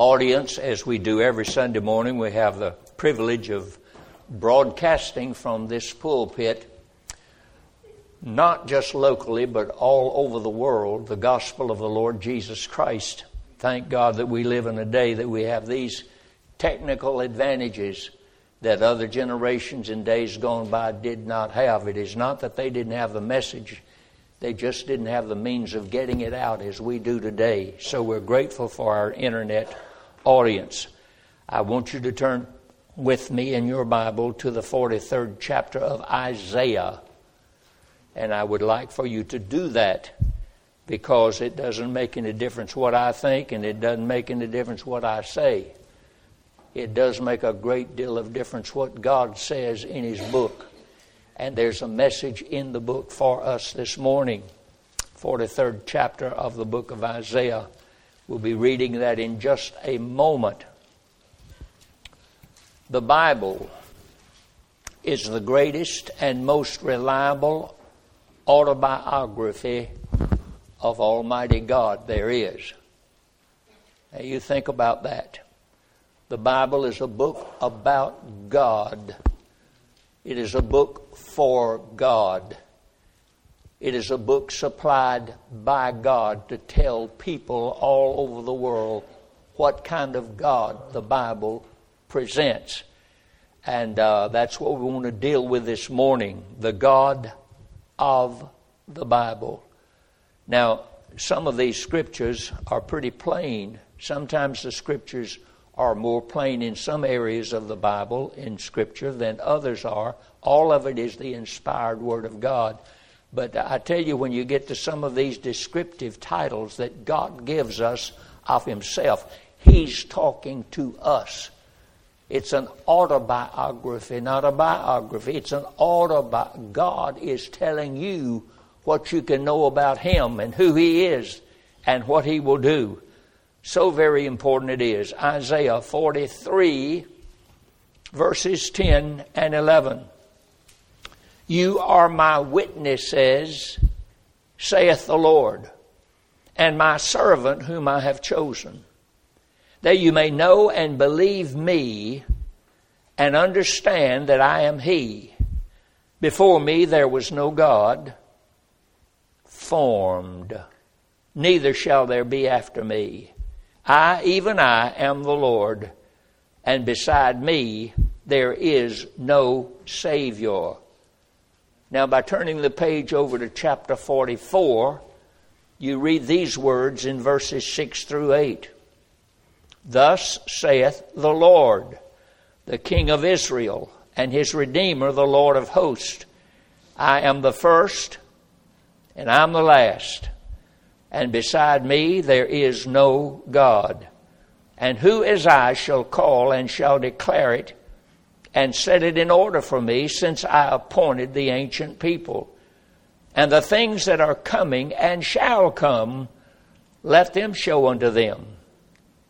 audience, as we do every Sunday morning, we have the privilege of broadcasting from this pulpit, not just locally, but all over the world, the gospel of the Lord Jesus Christ. Thank God that we live in a day that we have these technical advantages that other generations in days gone by did not have. It is not that they didn't have the message, they just didn't have the means of getting it out as we do today. So we're grateful for our internet audience. I want you to turn with me in your Bible to the 43rd chapter of Isaiah. And I would like for you to do that because it doesn't make any difference what I think and it doesn't make any difference what I say it does make a great deal of difference what God says in His book. And there's a message in the book for us this morning, 43rd chapter of the book of Isaiah. We'll be reading that in just a moment. The Bible is the greatest and most reliable autobiography of Almighty God there is. Now, you think about that. The Bible is a book about God. It is a book for God. It is a book supplied by God to tell people all over the world what kind of God the Bible presents. And uh, that's what we want to deal with this morning the God of the Bible. Now, some of these scriptures are pretty plain. Sometimes the scriptures are more plain in some areas of the Bible in Scripture than others are. All of it is the inspired Word of God. But I tell you, when you get to some of these descriptive titles that God gives us of Himself, He's talking to us. It's an autobiography, not a biography. It's an autobiography. God is telling you what you can know about Him and who He is and what He will do. So very important it is. Isaiah 43, verses 10 and 11. You are my witnesses, saith the Lord, and my servant whom I have chosen, that you may know and believe me and understand that I am He. Before me there was no God formed, neither shall there be after me. I, even I, am the Lord, and beside me there is no Savior. Now, by turning the page over to chapter 44, you read these words in verses 6 through 8. Thus saith the Lord, the King of Israel, and his Redeemer, the Lord of hosts I am the first, and I'm the last and beside me there is no God. And who as I shall call and shall declare it and set it in order for me, since I appointed the ancient people. And the things that are coming and shall come, let them show unto them.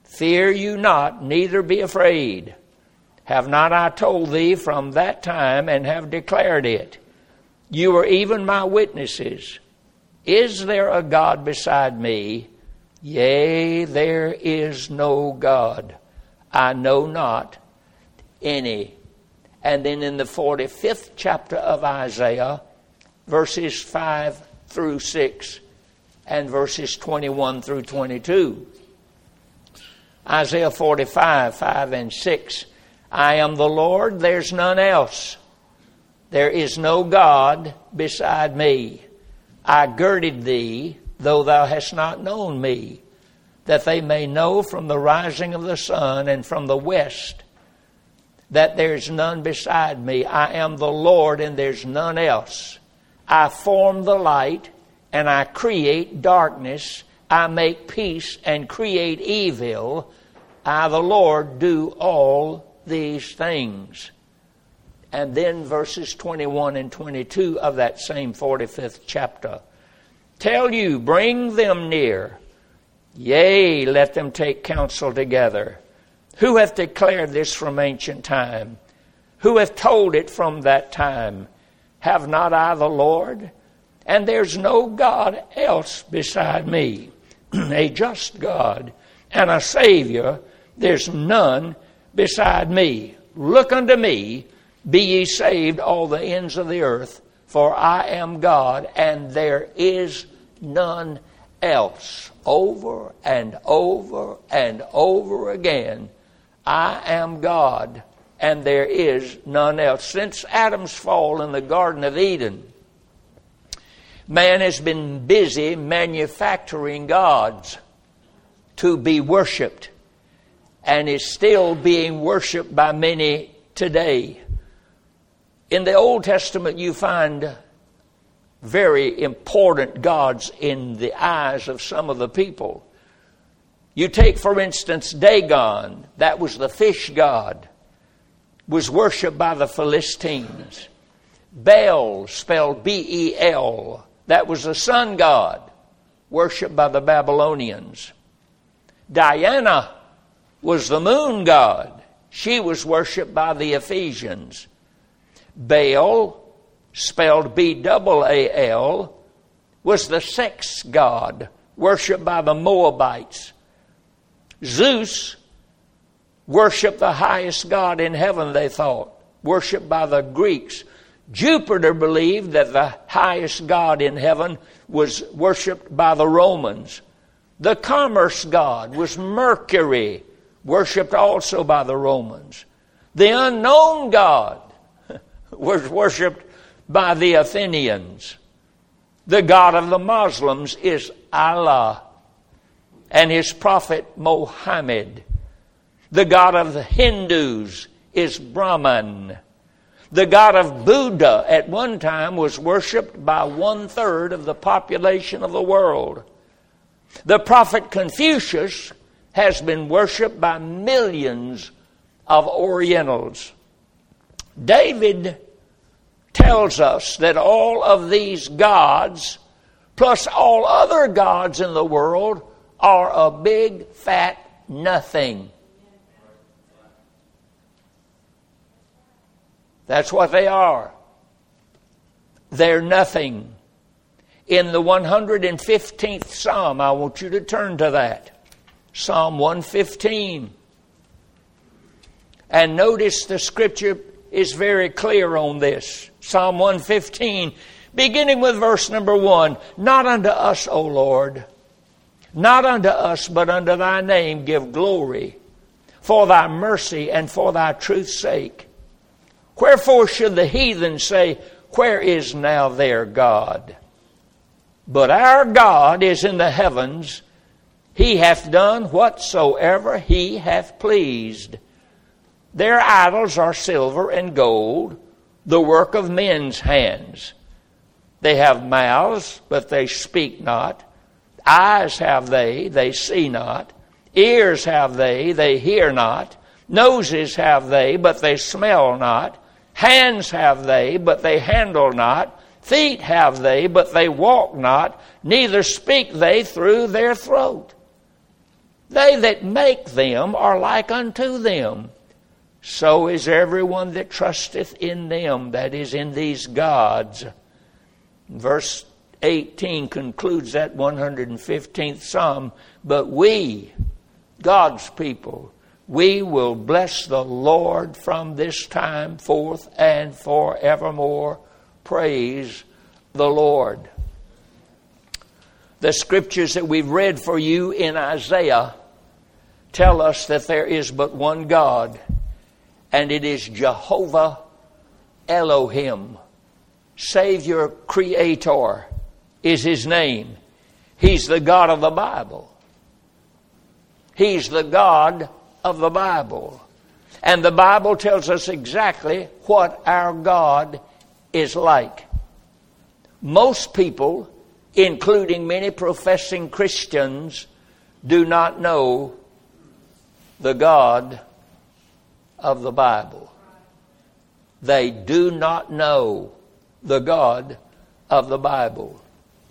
Fear you not, neither be afraid. Have not I told thee from that time and have declared it? You are even my witnesses. Is there a God beside me? Yea, there is no God. I know not any. And then in the 45th chapter of Isaiah, verses 5 through 6 and verses 21 through 22. Isaiah 45, 5 and 6. I am the Lord, there's none else. There is no God beside me. I girded thee, though thou hast not known me, that they may know from the rising of the sun and from the west that there's none beside me. I am the Lord and there's none else. I form the light and I create darkness. I make peace and create evil. I, the Lord, do all these things. And then verses 21 and 22 of that same 45th chapter. Tell you, bring them near. Yea, let them take counsel together. Who hath declared this from ancient time? Who hath told it from that time? Have not I the Lord? And there's no God else beside me, a just God and a Savior There's none beside me. Look unto me, be ye saved, all the ends of the earth, for I am God, and there is none else. Over and over and over again, I am God, and there is none else. Since Adam's fall in the Garden of Eden, man has been busy manufacturing gods to be worshiped and is still being worshiped by many today. In the Old Testament, you find very important gods in the eyes of some of the people. You take, for instance, Dagon, that was the fish god, was worshipped by the Philistines. Bel, spelled B E L, that was the sun god, worshipped by the Babylonians. Diana was the moon god. She was worshipped by the Ephesians. Baal, spelled B A L, was the sex god, worshipped by the Moabites. Zeus worshiped the highest god in heaven, they thought, worshipped by the Greeks. Jupiter believed that the highest god in heaven was worshipped by the Romans. The commerce god was Mercury, worshipped also by the Romans. The unknown God was worshipped by the Athenians. The God of the Muslims is Allah and his prophet Mohammed. The God of the Hindus is Brahman. The God of Buddha at one time was worshipped by one third of the population of the world. The prophet Confucius has been worshiped by millions of Orientals. David tells us that all of these gods, plus all other gods in the world, are a big fat nothing. That's what they are. They're nothing. In the 115th Psalm, I want you to turn to that. Psalm 115. And notice the scripture is very clear on this. Psalm 115, beginning with verse number 1 Not unto us, O Lord, not unto us, but unto thy name give glory, for thy mercy and for thy truth's sake. Wherefore should the heathen say, Where is now their God? But our God is in the heavens he hath done whatsoever he hath pleased. Their idols are silver and gold, the work of men's hands. They have mouths, but they speak not. Eyes have they, they see not. Ears have they, they hear not. Noses have they, but they smell not. Hands have they, but they handle not. Feet have they, but they walk not. Neither speak they through their throat. They that make them are like unto them. So is everyone that trusteth in them, that is, in these gods. Verse 18 concludes that 115th Psalm. But we, God's people, we will bless the Lord from this time forth and forevermore. Praise the Lord. The scriptures that we've read for you in Isaiah tell us that there is but one God, and it is Jehovah Elohim. Savior, Creator is His name. He's the God of the Bible. He's the God of the Bible. And the Bible tells us exactly what our God is like. Most people, including many professing Christians, do not know the God of the Bible. They do not know the God of the Bible.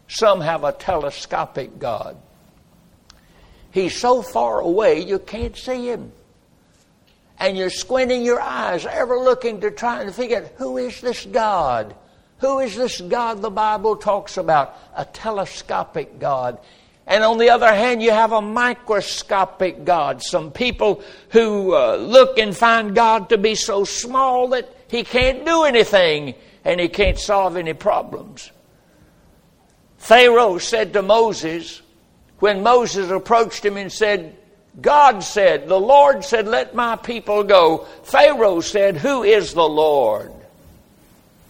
Some have a telescopic God. He's so far away you can't see him. And you're squinting your eyes, ever looking to try and figure out who is this God? Who is this God the Bible talks about? A telescopic God. And on the other hand, you have a microscopic God. Some people who uh, look and find God to be so small that he can't do anything and he can't solve any problems. Pharaoh said to Moses, when Moses approached him and said, God said, the Lord said, let my people go. Pharaoh said, Who is the Lord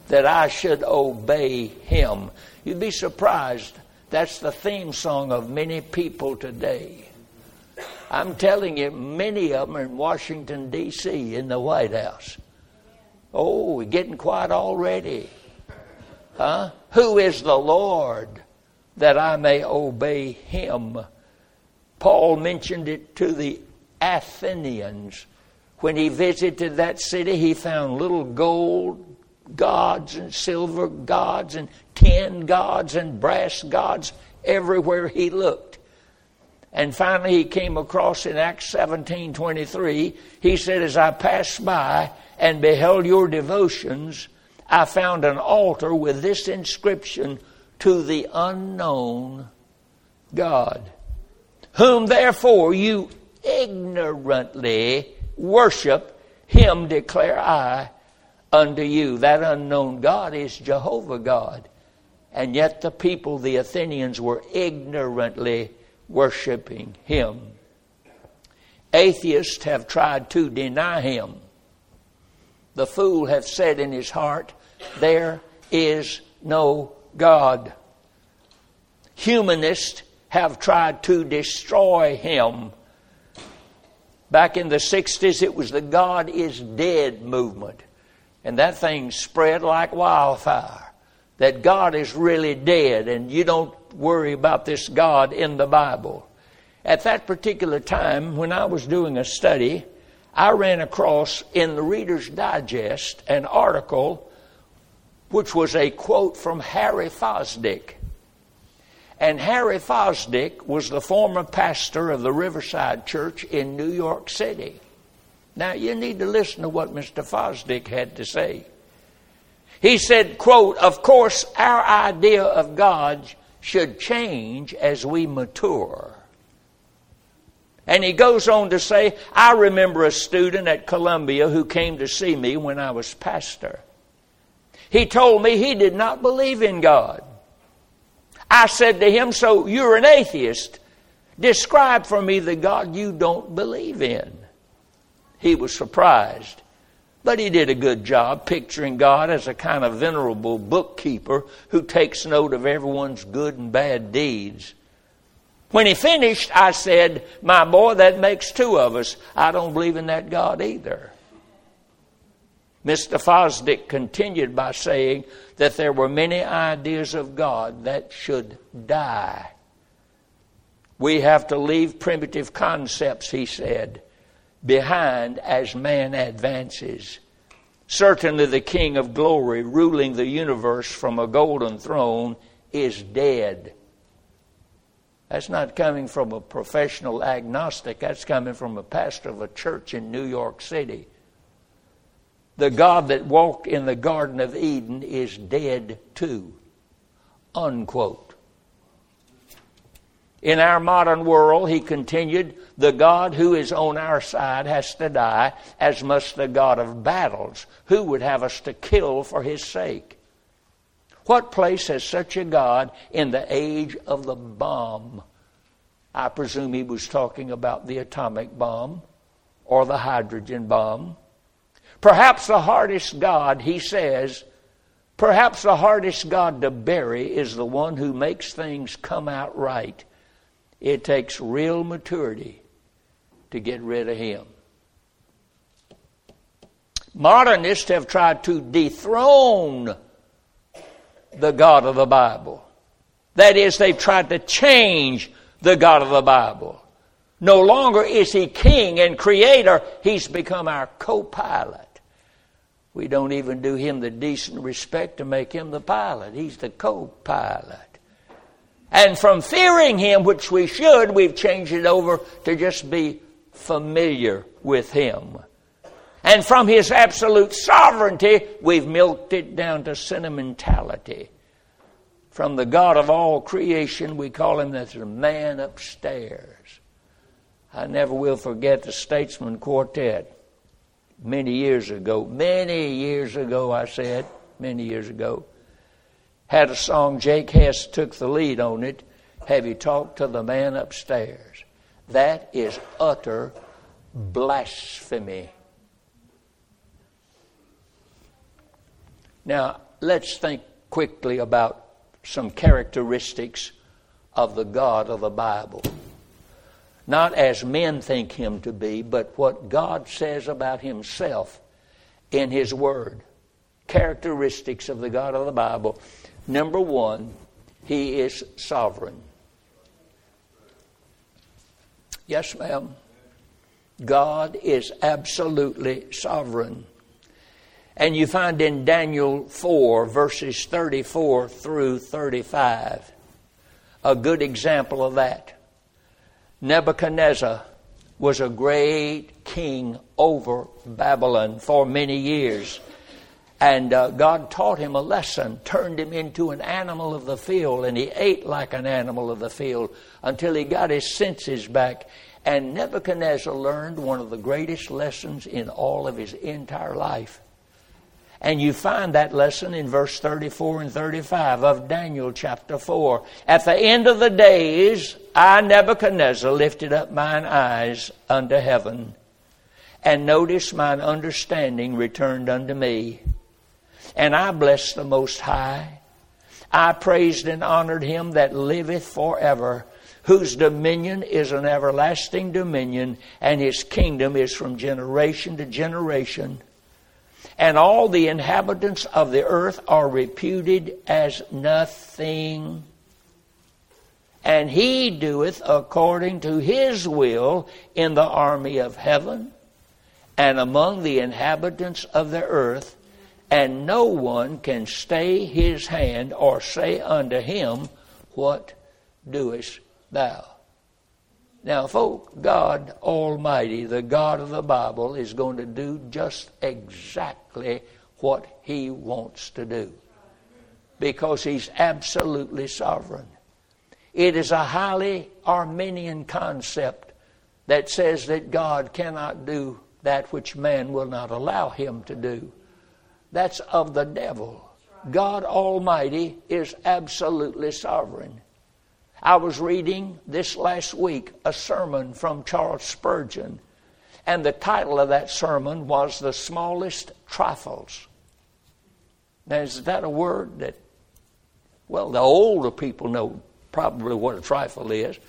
that I should obey him? You'd be surprised that's the theme song of many people today. I'm telling you, many of them are in Washington, D.C., in the White House. Oh, we're getting quiet already. Huh? Who is the Lord that I may obey him? Paul mentioned it to the Athenians. When he visited that city, he found little gold gods and silver gods and tin gods and brass gods everywhere he looked. And finally he came across in Acts 17:23, he said as I passed by and beheld your devotions, I found an altar with this inscription to the unknown God, whom therefore you ignorantly worship, him declare I unto you. That unknown God is Jehovah God. And yet the people, the Athenians, were ignorantly worshiping him. Atheists have tried to deny him. The fool hath said in his heart, There is no God. Humanists have tried to destroy him. Back in the 60s, it was the God is dead movement. And that thing spread like wildfire. That God is really dead and you don't worry about this God in the Bible. At that particular time, when I was doing a study, I ran across in the Reader's Digest an article which was a quote from Harry Fosdick. And Harry Fosdick was the former pastor of the Riverside Church in New York City. Now, you need to listen to what Mr. Fosdick had to say. He said, quote, Of course, our idea of God should change as we mature. And he goes on to say, I remember a student at Columbia who came to see me when I was pastor. He told me he did not believe in God. I said to him, So you're an atheist. Describe for me the God you don't believe in. He was surprised. But he did a good job picturing God as a kind of venerable bookkeeper who takes note of everyone's good and bad deeds. When he finished, I said, My boy, that makes two of us. I don't believe in that God either. Mr. Fosdick continued by saying that there were many ideas of God that should die. We have to leave primitive concepts, he said, behind as man advances. Certainly, the King of glory ruling the universe from a golden throne is dead. That's not coming from a professional agnostic, that's coming from a pastor of a church in New York City. The God that walked in the Garden of Eden is dead too. Unquote. In our modern world, he continued, the God who is on our side has to die, as must the God of battles, who would have us to kill for his sake. What place has such a God in the age of the bomb? I presume he was talking about the atomic bomb or the hydrogen bomb. Perhaps the hardest God, he says, perhaps the hardest God to bury is the one who makes things come out right it takes real maturity to get rid of him. Modernists have tried to dethrone the God of the Bible. That is, they've tried to change the God of the Bible. No longer is he king and creator, he's become our co pilot. We don't even do him the decent respect to make him the pilot, he's the co pilot. And from fearing Him, which we should, we've changed it over to just be familiar with Him. And from His absolute sovereignty, we've milked it down to sentimentality. from the God of all creation. We call him the man upstairs. I never will forget the Statesmen Quartet many years ago. Many years ago, I said, many years ago, had a song. Jake Hess took the lead on it. Have you talked to the man upstairs? That is utter blasphemy. Now, let's think quickly about some characteristics of the God of the Bible. Not as men think him to be, but what God says about himself in his word. Characteristics of the God of the Bible. Number one, he is sovereign. Yes, ma'am. God is absolutely sovereign. And you find in Daniel 4, verses 34 through 35, a good example of that. Nebuchadnezzar was a great king over Babylon for many years. And uh, God taught him a lesson, turned him into an animal of the field, and he ate like an animal of the field until he got his senses back. And Nebuchadnezzar learned one of the greatest lessons in all of his entire life. And you find that lesson in verse 34 and 35 of Daniel chapter 4. At the end of the days, I, Nebuchadnezzar, lifted up mine eyes unto heaven, and noticed mine understanding returned unto me. And I blessed the Most High. I praised and honored him that liveth forever, whose dominion is an everlasting dominion, and his kingdom is from generation to generation and all the inhabitants of the earth are reputed as nothing. And he doeth according to his will in the army of heaven and among the inhabitants of the earth, and no one can stay his hand or say unto him, What doest thou? Now, folk, God Almighty, the God of the Bible, is going to do just exactly what He wants to do because He's absolutely sovereign. It is a highly Arminian concept that says that God cannot do that which man will not allow Him to do. That's of the devil. God Almighty is absolutely sovereign. I was reading this last week a sermon from Charles Spurgeon, and the title of that sermon was The Smallest Trifles. Now, is that a word that, well, the older people know probably what a trifle is.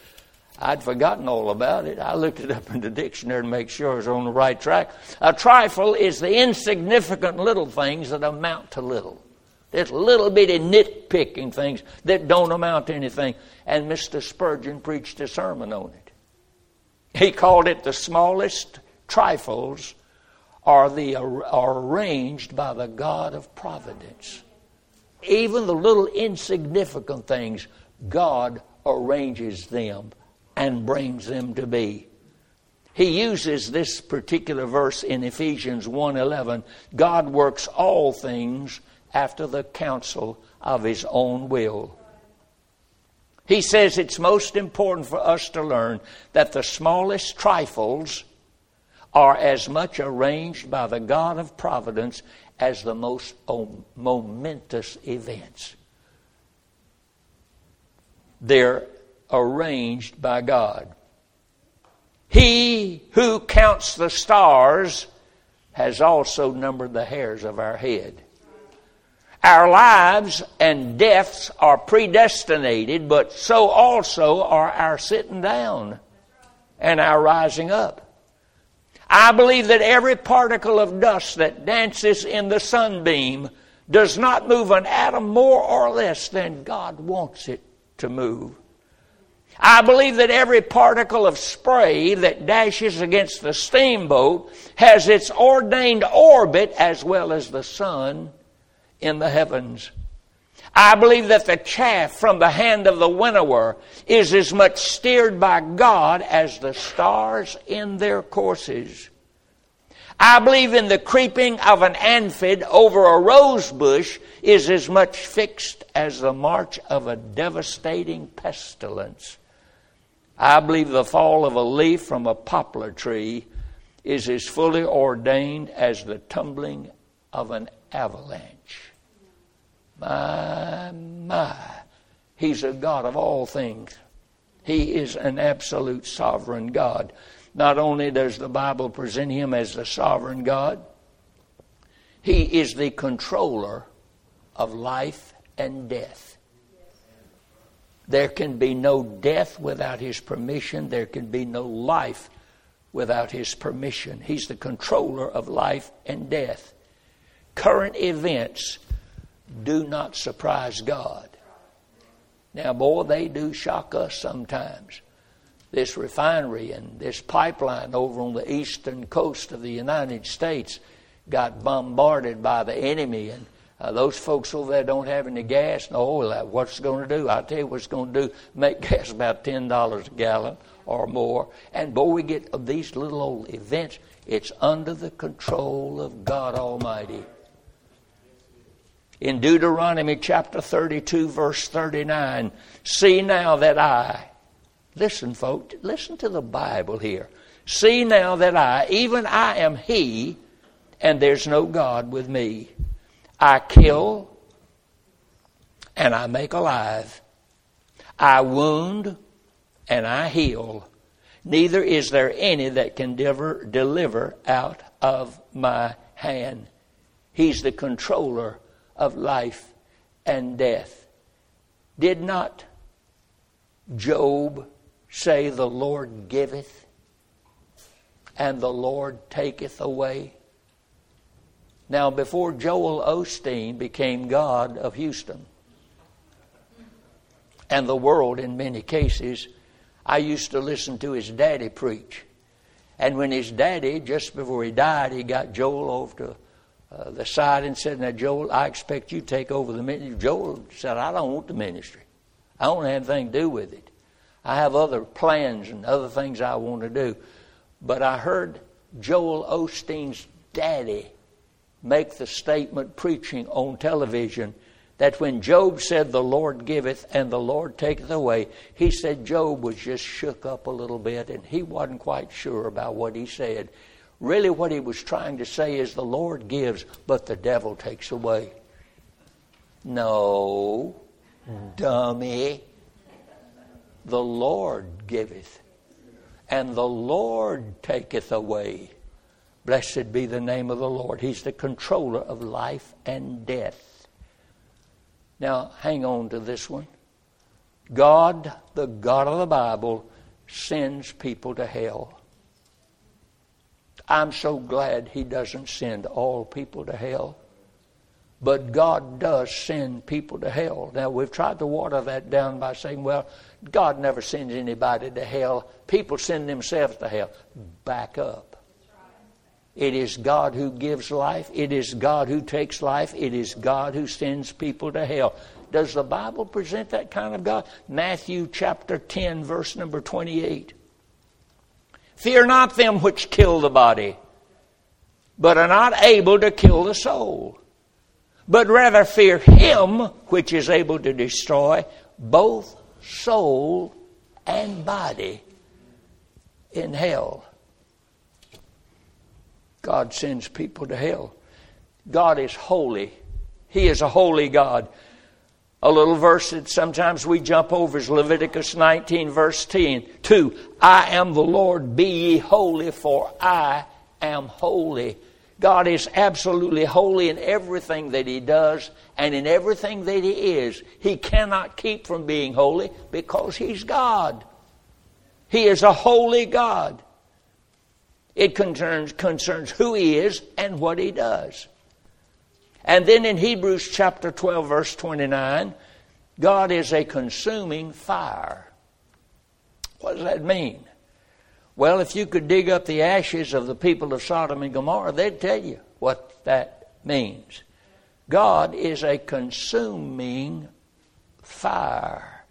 I'd forgotten all about it. I looked it up in the dictionary to make sure I was on the right track. A trifle is the insignificant little things that amount to little. It's little bitty nitpicking things that don't amount to anything. And Mr. Spurgeon preached a sermon on it. He called it the smallest trifles are, the, are arranged by the God of providence. Even the little insignificant things, God arranges them and brings them to be. He uses this particular verse in Ephesians 1:11, God works all things after the counsel of his own will. He says it's most important for us to learn that the smallest trifles are as much arranged by the God of providence as the most momentous events. They're arranged by God. He who counts the stars has also numbered the hairs of our head. Our lives and deaths are predestinated, but so also are our sitting down and our rising up. I believe that every particle of dust that dances in the sunbeam does not move an atom more or less than God wants it to move. I believe that every particle of spray that dashes against the steamboat has its ordained orbit as well as the sun in the heavens. I believe that the chaff from the hand of the winnower is as much steered by God as the stars in their courses. I believe in the creeping of an aphid over a rose bush is as much fixed as the march of a devastating pestilence. I believe the fall of a leaf from a poplar tree is as fully ordained as the tumbling of an avalanche. My, my. He's a God of all things. He is an absolute sovereign God. Not only does the Bible present him as the sovereign God, he is the controller of life and death. There can be no death without his permission. There can be no life without his permission. He's the controller of life and death. Current events do not surprise God. Now, boy, they do shock us sometimes this refinery and this pipeline over on the eastern coast of the United States got bombarded by the enemy and uh, those folks over there don't have any gas no oil. What's going to do? I'll tell you what's going to do. Make gas about ten dollars a gallon or more. And boy, we get these little old events. It's under the control of God Almighty. In Deuteronomy chapter 32, verse 39, see now that I, Listen, folks, listen to the Bible here. See now that I, even I am He, and there's no God with me. I kill and I make alive. I wound and I heal. Neither is there any that can deliver, deliver out of my hand. He's the controller of life and death. Did not Job say, The Lord giveth and the Lord taketh away. Now, before Joel Osteen became God of Houston and the world in many cases, I used to listen to his daddy preach. And when his daddy, just before he died, he got Joel over to uh, the side and said, Now, Joel, I expect you to take over the ministry. Joel said, I don't want the ministry. I don't have anything to do with it. I have other plans and other things I want to do. But I heard Joel Osteen's daddy make the statement preaching on television that when Job said, The Lord giveth and the Lord taketh away, he said Job was just shook up a little bit and he wasn't quite sure about what he said. Really, what he was trying to say is, The Lord gives, but the devil takes away. No, dummy. The Lord giveth, and the Lord taketh away. Blessed be the name of the Lord. He's the controller of life and death. Now, hang on to this one. God, the God of the Bible, sends people to hell. I'm so glad He doesn't send all people to hell. But God does send people to hell. Now, we've tried to water that down by saying, well, God never sends anybody to hell. People send themselves to hell. Back up. It is God who gives life. It is God who takes life. It is God who sends people to hell. Does the Bible present that kind of God? Matthew chapter 10, verse number 28. Fear not them which kill the body, but are not able to kill the soul but rather fear him which is able to destroy both soul and body in hell. God sends people to hell. God is holy. He is a holy God. A little verse that sometimes we jump over is Leviticus 19, verse 10. 2. I am the Lord, be ye holy, for I am holy. God is absolutely holy in everything that He does and in everything that He is. He cannot keep from being holy because He's God. He is a holy God. It concerns, concerns who He is and what He does. And then in Hebrews chapter 12, verse 29, God is a consuming fire. What does that mean? Well, if you could dig up the ashes of the people of Sodom and Gomorrah, they'd tell you what that means. God is a consuming fire.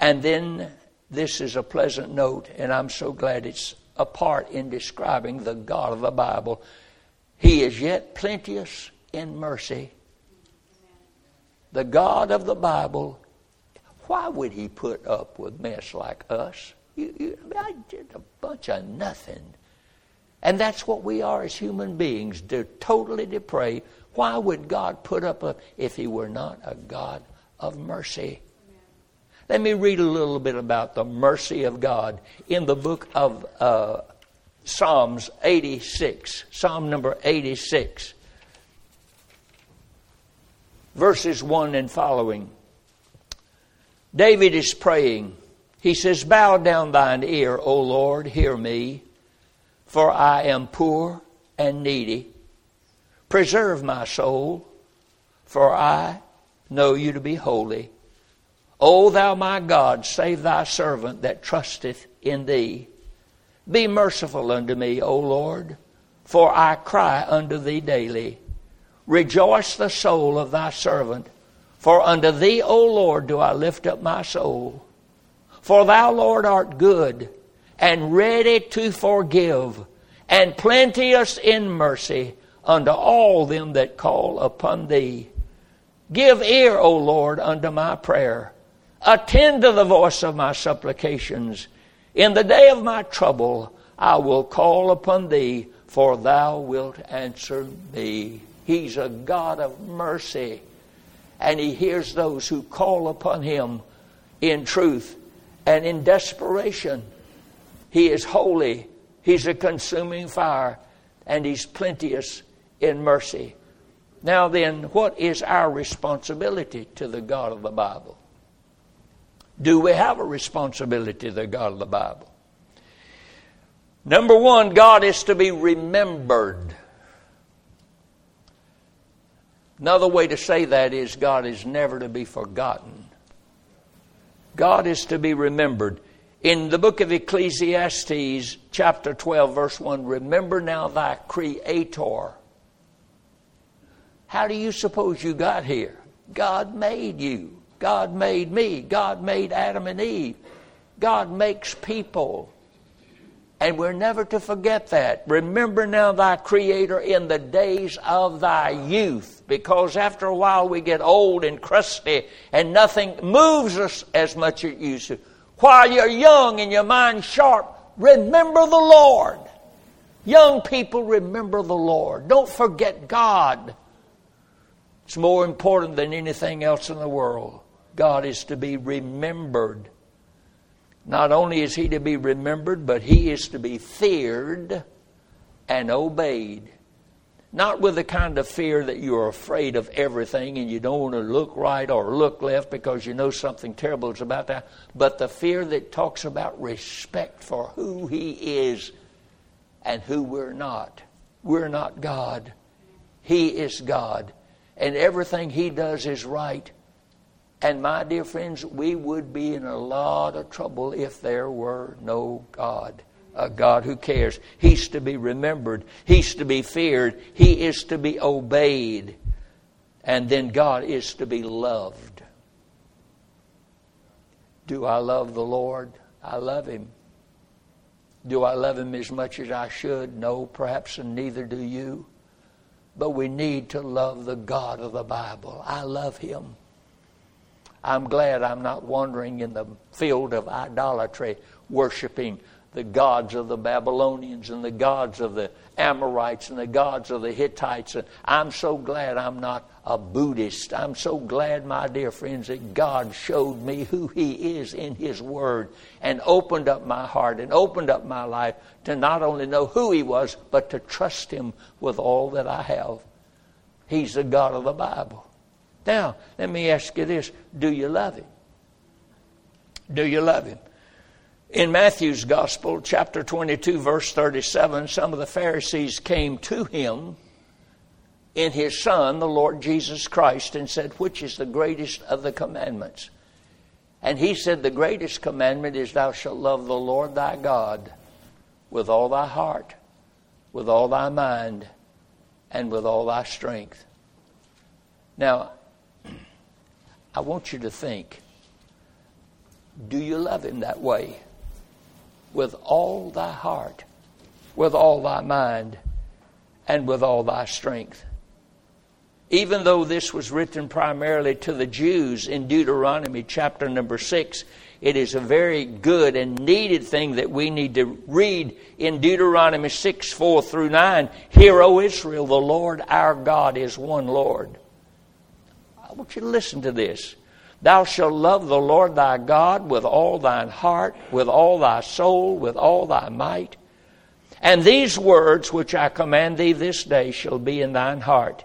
And then this is a pleasant note, and I'm so glad it's a part in describing the God of the Bible. He is yet plenteous in mercy. The God of the Bible, why would he put up with mess like us? You, you, I did a bunch of nothing. And that's what we are as human beings. They're totally depraved. Why would God put up a, if He were not a God of mercy? Let me read a little bit about the mercy of God in the book of uh, Psalms 86, Psalm number 86, verses 1 and following. David is praying. He says, Bow down thine ear, O Lord, hear me, for I am poor and needy. Preserve my soul, for I know you to be holy. O thou my God, save thy servant that trusteth in thee. Be merciful unto me, O Lord, for I cry unto thee daily. Rejoice the soul of thy servant, for unto thee, O Lord, do I lift up my soul. For thou, Lord, art good and ready to forgive, and plenteous in mercy unto all them that call upon thee. Give ear, O Lord, unto my prayer. Attend to the voice of my supplications. In the day of my trouble, I will call upon thee, for thou wilt answer me. He's a God of mercy, and he hears those who call upon him in truth and in desperation. He is holy, he's a consuming fire, and he's plenteous in mercy. Now, then, what is our responsibility to the God of the Bible? Do we have a responsibility to the God of the Bible? Number one, God is to be remembered. Another way to say that is God is never to be forgotten. God is to be remembered. In the book of Ecclesiastes, chapter 12, verse 1, remember now thy Creator how do you suppose you got here? God made you. God made me. God made Adam and Eve. God makes people. And we're never to forget that. Remember now thy Creator in the days of thy youth, because after a while we get old and crusty and nothing moves us as much as it used to. While you're young and your mind sharp, remember the Lord. Young people, remember the Lord. Don't forget God. It's more important than anything else in the world. God is to be remembered. Not only is He to be remembered, but He is to be feared and obeyed. Not with the kind of fear that you're afraid of everything and you don't want to look right or look left because you know something terrible is about to happen, but the fear that talks about respect for who He is and who we're not. We're not God. He is God and everything he does is right. And my dear friends, we would be in a lot of trouble if there were no God. A God who cares. He's to be remembered. He's to be feared. He is to be obeyed. And then God is to be loved. Do I love the Lord? I love Him. Do I love Him as much as I should? No, perhaps, and neither do you. But we need to love the God of the Bible. I love Him. I'm glad I'm not wandering in the field of idolatry, worshiping the gods of the Babylonians and the gods of the Amorites and the gods of the Hittites. And I'm so glad I'm not a Buddhist. I'm so glad, my dear friends, that God showed me who He is in His Word and opened up my heart and opened up my life to not only know who He was, but to trust Him with all that I have. He's the God of the Bible. Now, let me ask you this do you love Him? Do you love Him? In Matthew's Gospel, chapter 22, verse 37, some of the Pharisees came to him in his Son, the Lord Jesus Christ, and said, Which is the greatest of the commandments? And he said, The greatest commandment is, Thou shalt love the Lord thy God with all thy heart, with all thy mind, and with all thy strength. Now, I want you to think do you love him that way? with all thy heart, with all thy mind and with all thy strength. Even though this was written primarily to the Jews in Deuteronomy chapter number 6, it is a very good and needed thing that we need to read in Deuteronomy 6 4 through 9. Hear, O Israel, the Lord our God is one Lord. Want you to listen to this. Thou shalt love the Lord thy God with all thine heart, with all thy soul, with all thy might. And these words which I command thee this day shall be in thine heart.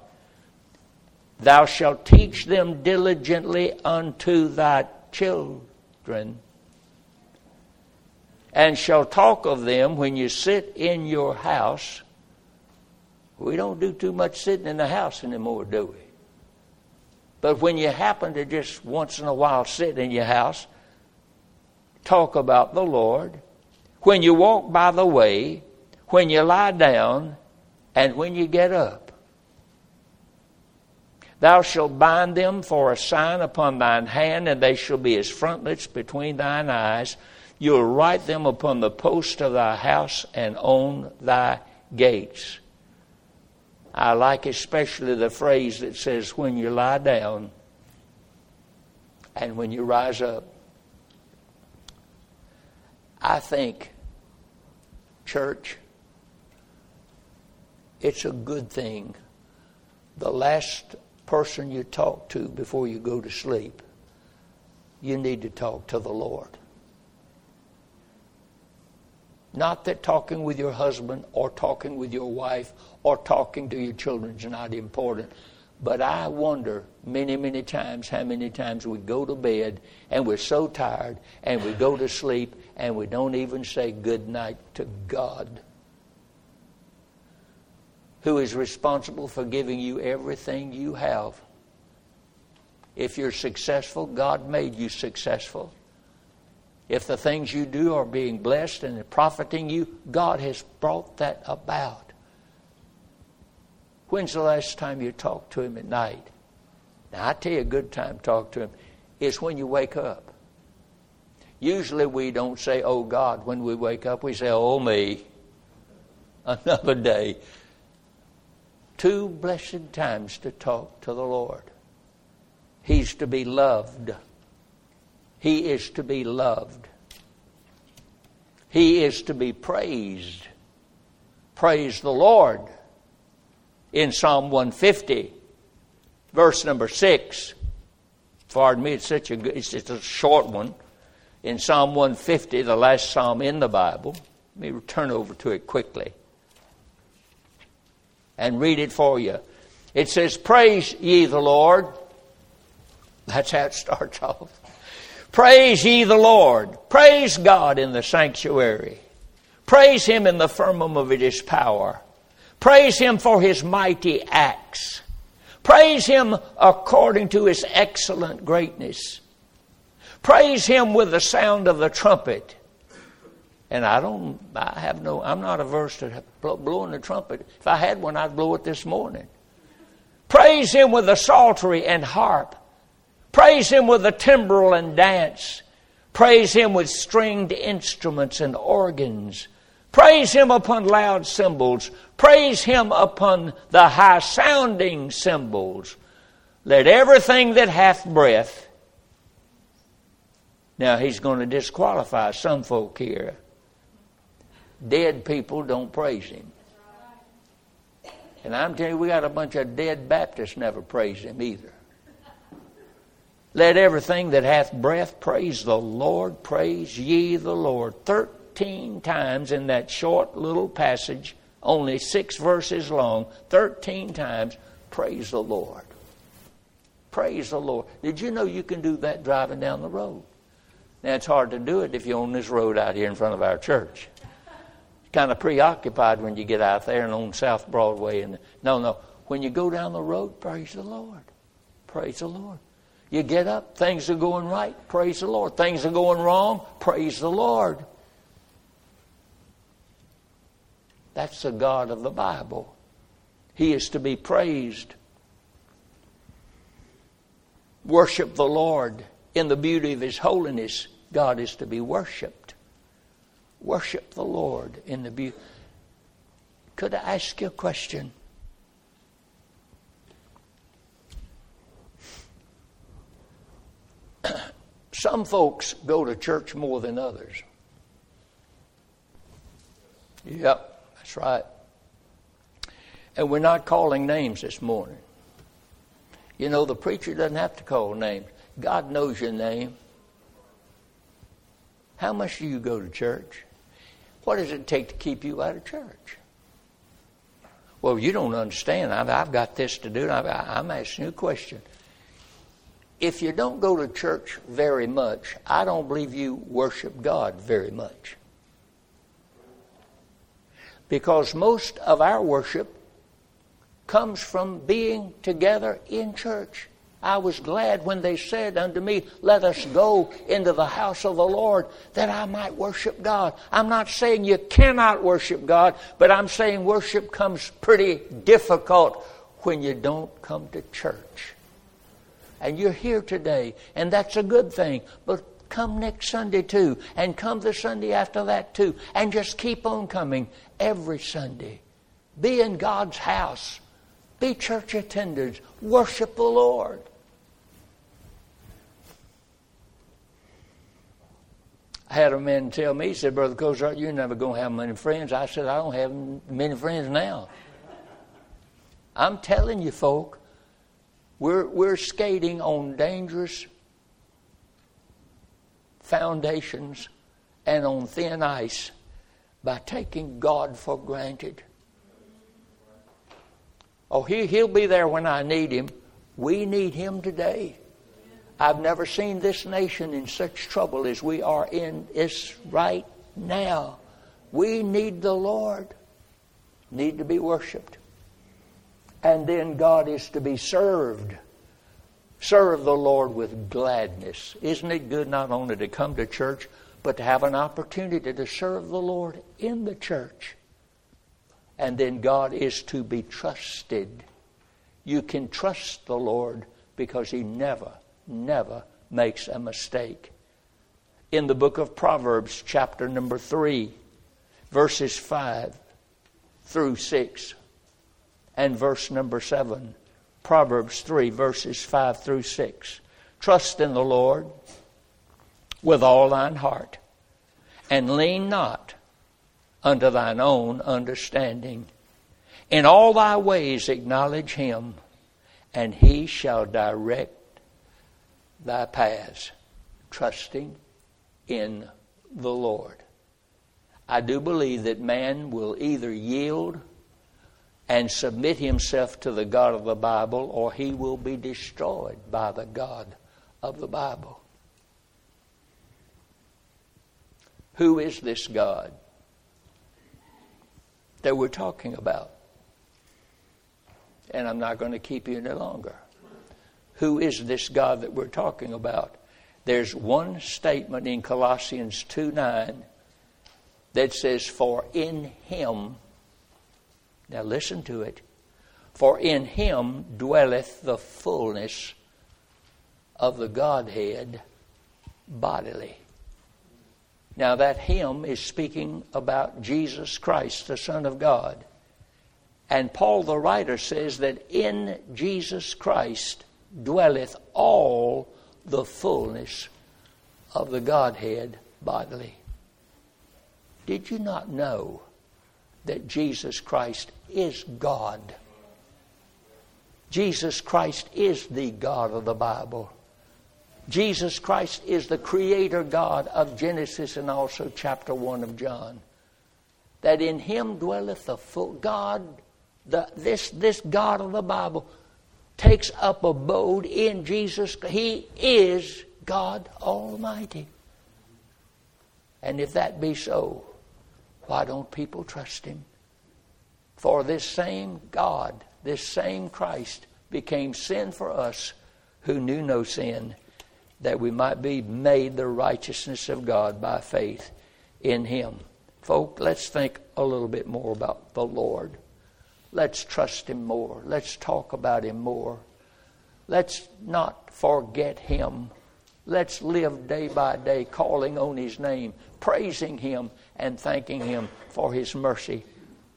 Thou shalt teach them diligently unto thy children and shall talk of them when you sit in your house. We don't do too much sitting in the house anymore, do we? But when you happen to just once in a while sit in your house, talk about the Lord. When you walk by the way, when you lie down, and when you get up. Thou shalt bind them for a sign upon thine hand, and they shall be as frontlets between thine eyes. You'll write them upon the post of thy house and on thy gates. I like especially the phrase that says, when you lie down and when you rise up. I think, church, it's a good thing. The last person you talk to before you go to sleep, you need to talk to the Lord. Not that talking with your husband or talking with your wife or talking to your children is not important. But I wonder many, many times how many times we go to bed and we're so tired and we go to sleep and we don't even say good night to God who is responsible for giving you everything you have. If you're successful, God made you successful. If the things you do are being blessed and profiting you, God has brought that about. When's the last time you talked to Him at night? Now, I tell you, a good time to talk to Him is when you wake up. Usually we don't say, Oh God, when we wake up. We say, Oh me. Another day two blessed times to talk to the Lord. He's to be loved. He is to be loved. He is to be praised. Praise the Lord. In Psalm 150, verse number 6. Pardon me, it's such a it's just a short one. In Psalm 150, the last psalm in the Bible. Let me turn over to it quickly and read it for you. It says, Praise ye the Lord. That's how it starts off. Praise ye the Lord. Praise God in the sanctuary. Praise Him in the firmament of His power. Praise Him for His mighty acts. Praise Him according to His excellent greatness. Praise Him with the sound of the trumpet. And I don't, I have no, I'm not averse to blowing the trumpet. If I had one, I'd blow it this morning. Praise Him with the psaltery and harp. Praise Him with the timbrel and dance. Praise Him with stringed instruments and organs. Praise Him upon loud cymbals. Praise Him upon the high sounding cymbals. Let everything that hath breath. Now He's going to disqualify some folk here dead people don't praise him. And I'm telling you, we got a bunch of dead Baptists never praise him either. Let everything that hath breath praise the Lord, praise ye the Lord. Thirteen times in that short little passage, only six verses long, thirteen times, praise the Lord. Praise the Lord. Did you know you can do that driving down the road? Now, it's hard to do it if you're on this road out here in front of our church kind of preoccupied when you get out there and on South Broadway. And no, no. When you go down the road, praise the Lord. Praise the Lord. You get up, things are going right, praise the Lord. Things are going wrong, praise the Lord. That's the God of the Bible. He is to be praised. Worship the Lord in the beauty of His holiness. God is to be worshiped. Worship the Lord in the beauty. Could I ask you a question? Some folks go to church more than others. Yep, that's right. And we're not calling names this morning. You know, the preacher doesn't have to call names. God knows your name. How much do you go to church? What does it take to keep you out of church? Well, you don't understand. I've, I've got this to do. I'm asking you a question. If you don't go to church very much, I don't believe you worship God very much. Because most of our worship comes from being together in church. I was glad when they said unto me, Let us go into the house of the Lord that I might worship God. I'm not saying you cannot worship God, but I'm saying worship comes pretty difficult when you don't come to church. And you're here today, and that's a good thing, but come next Sunday too, and come the Sunday after that too, and just keep on coming every Sunday. Be in God's house. Be church attenders. Worship the Lord. I had a man tell me, he said, Brother Cozart, you're never going to have many friends. I said, I don't have many friends now. I'm telling you, folk, we're, we're skating on dangerous foundations and on thin ice by taking God for granted. Oh, he, he'll be there when I need him. We need him today. I've never seen this nation in such trouble as we are in is right now. We need the Lord, need to be worshiped. And then God is to be served. Serve the Lord with gladness. Isn't it good not only to come to church, but to have an opportunity to serve the Lord in the church? And then God is to be trusted. You can trust the Lord because He never never makes a mistake. In the book of Proverbs, chapter number 3, verses 5 through 6, and verse number 7. Proverbs 3, verses 5 through 6. Trust in the Lord with all thine heart, and lean not unto thine own understanding. In all thy ways acknowledge him, and he shall direct thy paths, trusting in the Lord. I do believe that man will either yield and submit himself to the God of the Bible or he will be destroyed by the God of the Bible. Who is this God that we're talking about? And I'm not going to keep you any longer. Who is this God that we're talking about? There's one statement in Colossians 2 9 that says, For in him, now listen to it, for in him dwelleth the fullness of the Godhead bodily. Now, that him is speaking about Jesus Christ, the Son of God. And Paul the writer says that in Jesus Christ dwelleth all the fullness of the Godhead bodily. Did you not know that Jesus Christ is God? Jesus Christ is the God of the Bible. Jesus Christ is the creator God of Genesis and also chapter 1 of John. That in him dwelleth the full God, the, this, this God of the Bible takes up abode in Jesus. He is God Almighty. And if that be so, why don't people trust Him? For this same God, this same Christ, became sin for us who knew no sin, that we might be made the righteousness of God by faith in Him. Folk, let's think a little bit more about the Lord. Let's trust Him more. Let's talk about Him more. Let's not forget Him. Let's live day by day calling on His name, praising Him, and thanking Him for His mercy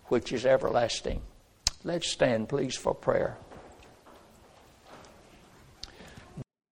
which is everlasting. Let's stand, please, for prayer.